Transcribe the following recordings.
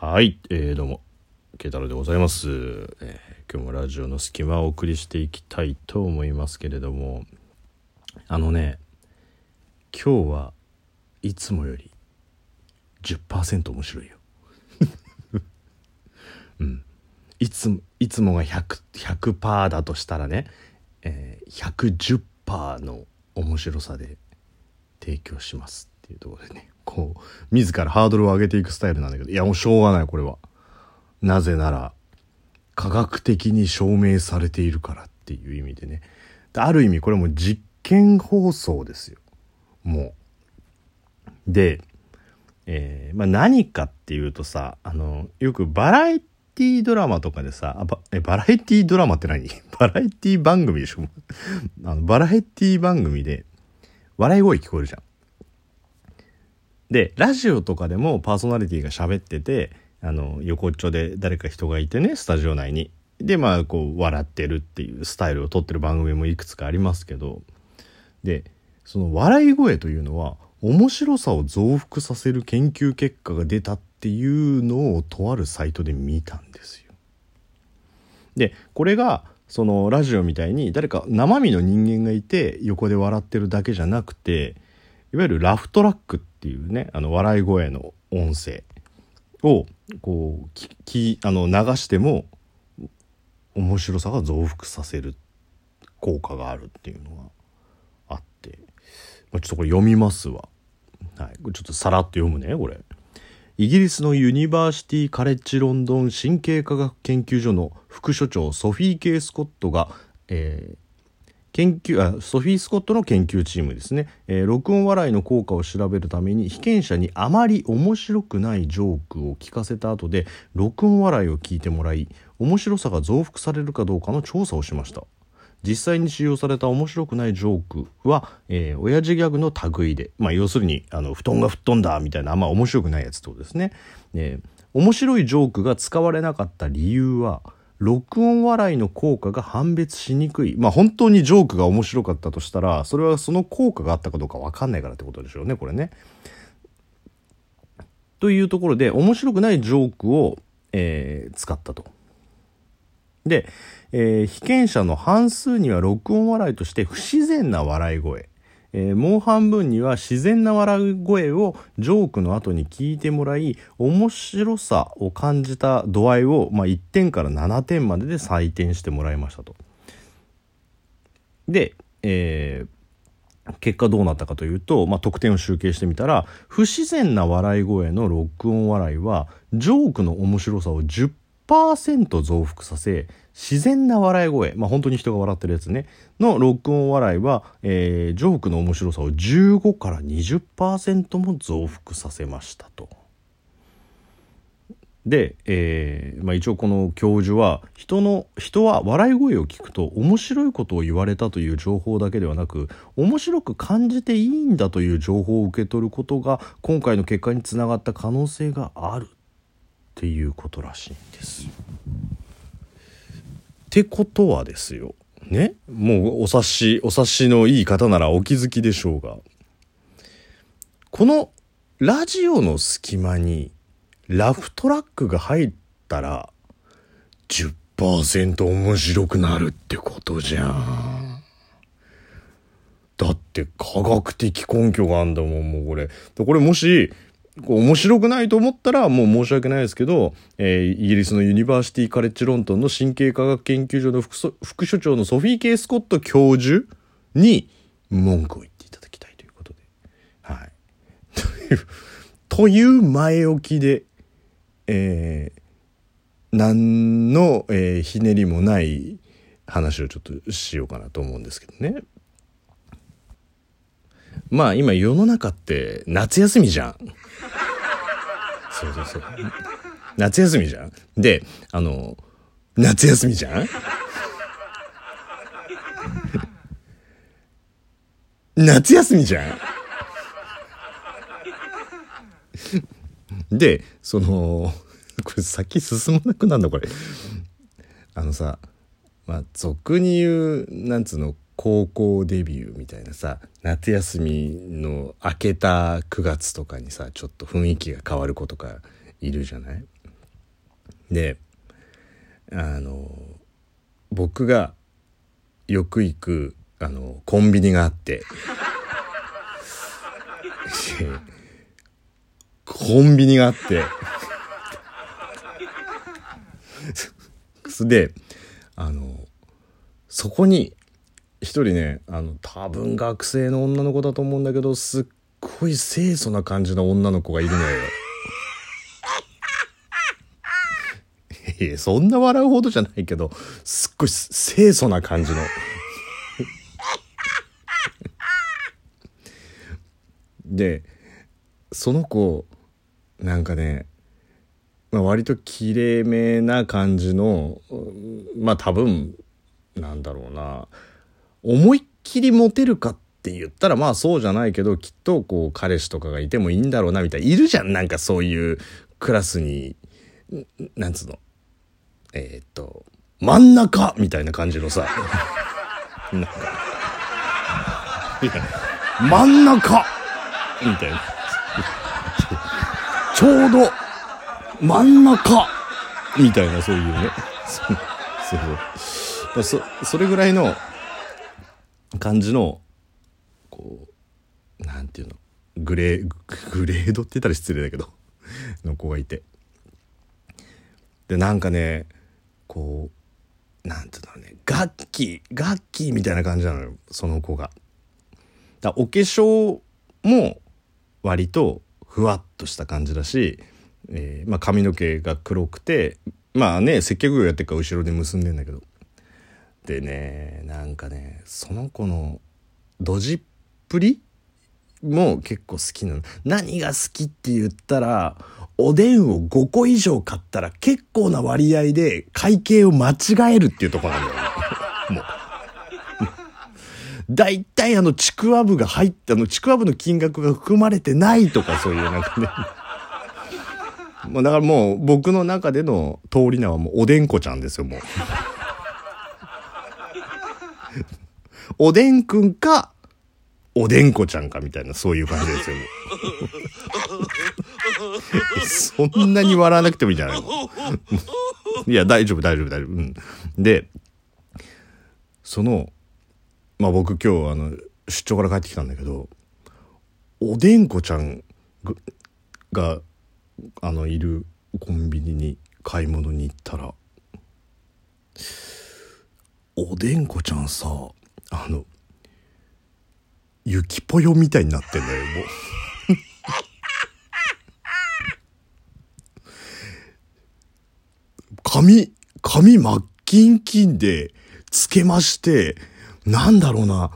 はい、えー、どうも。慶太郎でございます、えー今日もラジオの隙間をお送りしていきたいと思いますけれども。あのね今日はいつもより10%面白いよ。うん。いついつもが100、100%だとしたらね、えー、110%の面白さで提供しますっていうところでね。こう自らハードルを上げていくスタイルなんだけどいやもうしょうがないこれは。なぜなら科学的に証明されているからっていう意味でね。ある意味これも実験放送ですよ。もう。で、えーまあ、何かっていうとさあのよくバラエティドラマとかでさあばえバラエティドラマって何？バラエティ番組でしょ。あのバラエティ番組で笑い声聞こえるじゃん。でラジオとかでもパーソナリティが喋っててあの横っちょで誰か人がいてねスタジオ内にでまあこう笑ってるっていうスタイルを撮ってる番組もいくつかありますけどでその笑い声というのは面白さを増幅させる研究結果が出たっていうのをとあるサイトで見たんですよ。でこれがそのラジオみたいに誰か生身の人間がいて横で笑ってるだけじゃなくていわゆるラフトラックっていうねあの笑い声の音声をこうききあの流しても面白さが増幅させる効果があるっていうのがあって、まあ、ちょっとこれ読みますわ。はい、ちょっとさらっと読むねこれ。イギリスのユニバーシティ・カレッジ・ロンドン神経科学研究所の副所長ソフィー・ケイ・スコットが、えー研究あソフィー・スコットの研究チームですね、えー録音笑いの効果を調べるために被験者にあまり面白くないジョークを聞かせた後で録音笑いを聞いてもらい面白さが増幅されるかどうかの調査をしました。実際に使用された面白くないジョークは、えー親父ギャグの類で、まあ、要するにあの布団が吹っ飛んだみたいなあんま面白くないやつってことですね、えー面白いジョークが使われなかった理由は録音笑いの効果が判別しにくいまあ本当にジョークが面白かったとしたらそれはその効果があったかどうか分かんないからってことでしょうねこれね。というところで面白くないジョークを、えー使ったと。で、えー被験者の半数には録音笑いとして不自然な笑い声、えーもう半分には自然な笑い声をジョークの後に聞いてもらい面白さを感じた度合いを、まあ、1点から7点までで採点してもらいましたと。で、えー結果どうなったかというと、まあ、得点を集計してみたら不自然な笑い声の録音笑いはジョークの面白さを10%増幅させ自然な笑い声、まあ、本当に人が笑ってるやつねの録音笑いは、えージョークの面白さを15から20%も増幅させましたと。で、えーまあ、一応この教授は人の人は笑い声を聞くと面白いことを言われたという情報だけではなく面白く感じていいんだという情報を受け取ることが今回の結果につながった可能性があるっていうことらしいんです。ってことはですよね？もうお察しお察しのいい方ならお気づきでしょうがこのラジオの隙間にラフトラックが入ったら10%面白くなるってことじゃん。だって科学的根拠があんだもん、もうこれ。これもし、こう面白くないと思ったらもう申し訳ないですけど、えーイギリスのユニバーシティ・カレッジ・ロンドンの神経科学研究所の副副所長のソフィー・ケイ・スコット教授に文句を言っていただきたいということで。はい。という、という前置きで、えー何の、えーひねりもない話をちょっとしようかなと思うんですけどね。まあ今世の中って夏休みじゃん。そうそうそう。夏休みじゃん。で、あの、夏休みじゃん？夏休みじゃん？で、その、これ先進まなくなるのこれ？あのさ、まあ、俗に言う、なんつうの、高校デビューみたいなさ、夏休みの明けた9月とかにさ、ちょっと雰囲気が変わる子とかいるじゃない？であの僕がよく行くあのコンビニがあって。コンビニがあって。であのそこに一人ねあの多分学生の女の子だと思うんだけどすっごい清楚な感じの女の子がいるのよ。いやそんな笑うほどじゃないけどすっごい清楚な感じの。でその子なんかね、まあ、割ときれいめな感じのまあ多分なんだろうな思いっきりモテるかって言ったらまあそうじゃないけどきっとこう彼氏とかがいてもいいんだろうなみたいな。いるじゃん。なんかそういうクラスになんつうの？えー、っと真ん中！みたいな感じのさ。なんか。真ん中！みたいな。ちょうど真ん中！みたいなそういうね。そうそれぐらいの感じのこうなんていうの？グレーグレードって言ったら失礼だけど の子がいて。でなんかねこうなんていうのね。楽器楽器みたいな感じなのよその子が。だお化粧も割とふわっとした感じだし、えーまあ、髪の毛が黒くてまあね接客業やってるから後ろで結んでんだけど。でねなんかねその子のドジっぷりも結構好きなの。何が好きって言ったらおでんを5個以上買ったら結構な割合で会計を間違えるっていうとこなんだよ。ね もう。大体あのちくわぶが入ったのちくわぶの金額が含まれてないとかそういうなんかね。もうだからもう僕の中での通り名はもうおでんこちゃんですよもう。おでんくんかおでんこちゃんかみたいなそういう感じですよそんなに笑わなくてもいいんじゃないの？いや大丈夫大丈夫大丈夫、うん、でそのまあ僕今日あの出張から帰ってきたんだけどおでんこちゃんがあのいるコンビニに買い物に行ったらおでんこちゃんさあのゆきぽよみたいになってんだよもう髪髪真っキンキンでつけましてなんだろうな。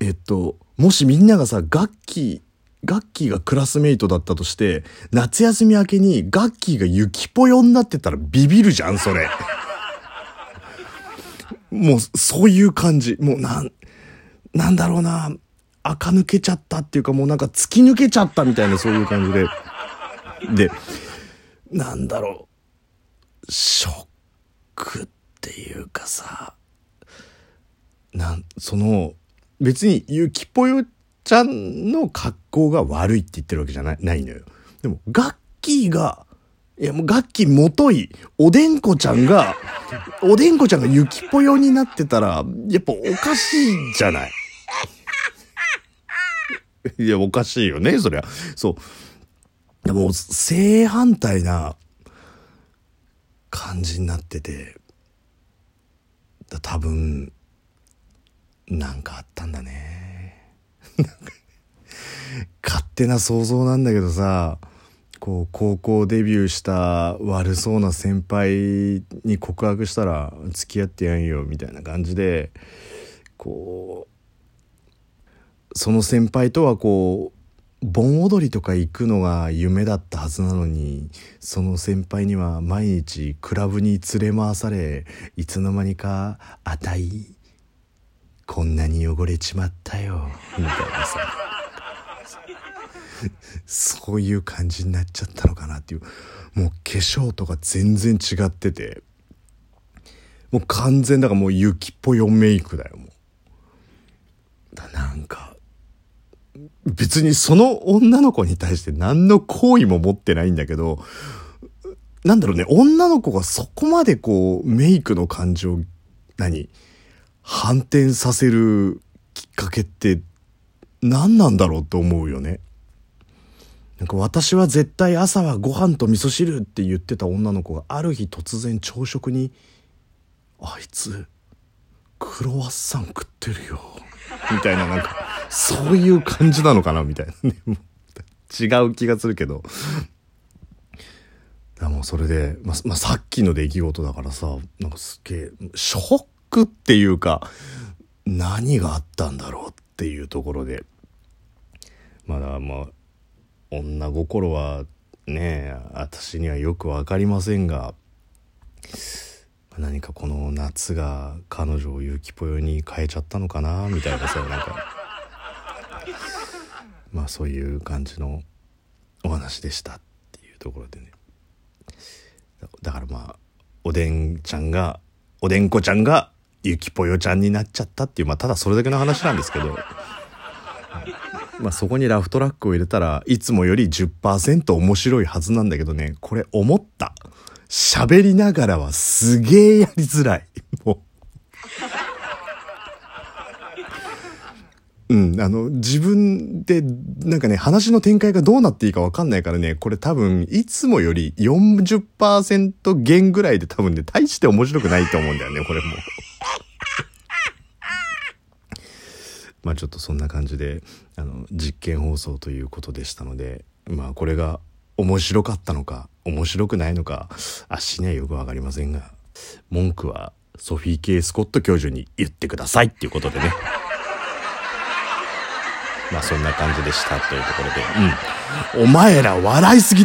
えっと、もしみんながさ、ガッキー、ガッキーがクラスメイトだったとして、夏休み明けにガッキーがユキポヨになってたらビビるじゃん、それ。もう、そういう感じ。もう、なん、なんだろうな。垢抜けちゃったっていうか、もうなんか突き抜けちゃったみたいな、そういう感じで。で、なんだろう。ショックっていうかさ、なんその別にゆきぽよちゃんの格好が悪いって言ってるわけじゃないないのよ。でもガッキーがいやもうガッキーもといおでんこちゃんがおでんこちゃんがゆきぽよになってたらやっぱおかしいじゃない？いやおかしいよねそりゃ。そう。でも正反対な感じになってて多分なんかあったんだね。勝手な想像なんだけどさ、こう、高校デビューした悪そうな先輩に告白したら付き合ってやんよ、みたいな感じで、こう、その先輩とはこう、盆踊りとか行くのが夢だったはずなのにその先輩には毎日クラブに連れ回されいつの間にか「あたいこんなに汚れちまったよみたいなさ。そういう感じになっちゃったのかなっていう。もう化粧とか全然違ってて。もう完全だからもう雪っぽいメイクだよもう。だなんか別にその女の子に対して何の好意も持ってないんだけどなんだろうね、女の子がそこまでこう、メイクの感情、何？反転させるきっかけって何なんだろうと思うよね。なんか私は絶対朝はご飯と味噌汁って言ってた女の子がある日突然朝食に「あいつクロワッサン食ってるよ」みたいななんかそういう感じなのかなみたいなね。違う気がするけど。だもうそれで、ままあ、さっきの出来事だからさなんかすげえショックっていうか何があったんだろうっていうところで。まだまあ女心はね私にはよく分かりませんが何かこの夏が彼女をゆきぽよに変えちゃったのかなみたいなさなんか まあそういう感じのお話でしたっていうところでね。だからまあおでんちゃんがおでんこちゃんがゆきぽよちゃんになっちゃったっていうまあただそれだけの話なんですけど。まあそこにラフトラックを入れたらいつもより10%面白いはずなんだけどね。これ思った。喋りながらはすげえやりづらい。もう。うん、あの、自分で、なんかね、話の展開がどうなっていいかわかんないからね、これ多分、いつもより40%減ぐらいで多分ね、大して面白くないと思うんだよね、これも。まあちょっとそんな感じで、あの、実験放送ということでしたので、まあこれが面白かったのか、面白くないのか、あしにはよくわかりませんが、文句はソフィー・ケイ・スコット教授に言ってくださいっていうことでね。まあそんな感じでしたというところで、うん。お前ら笑いすぎだよ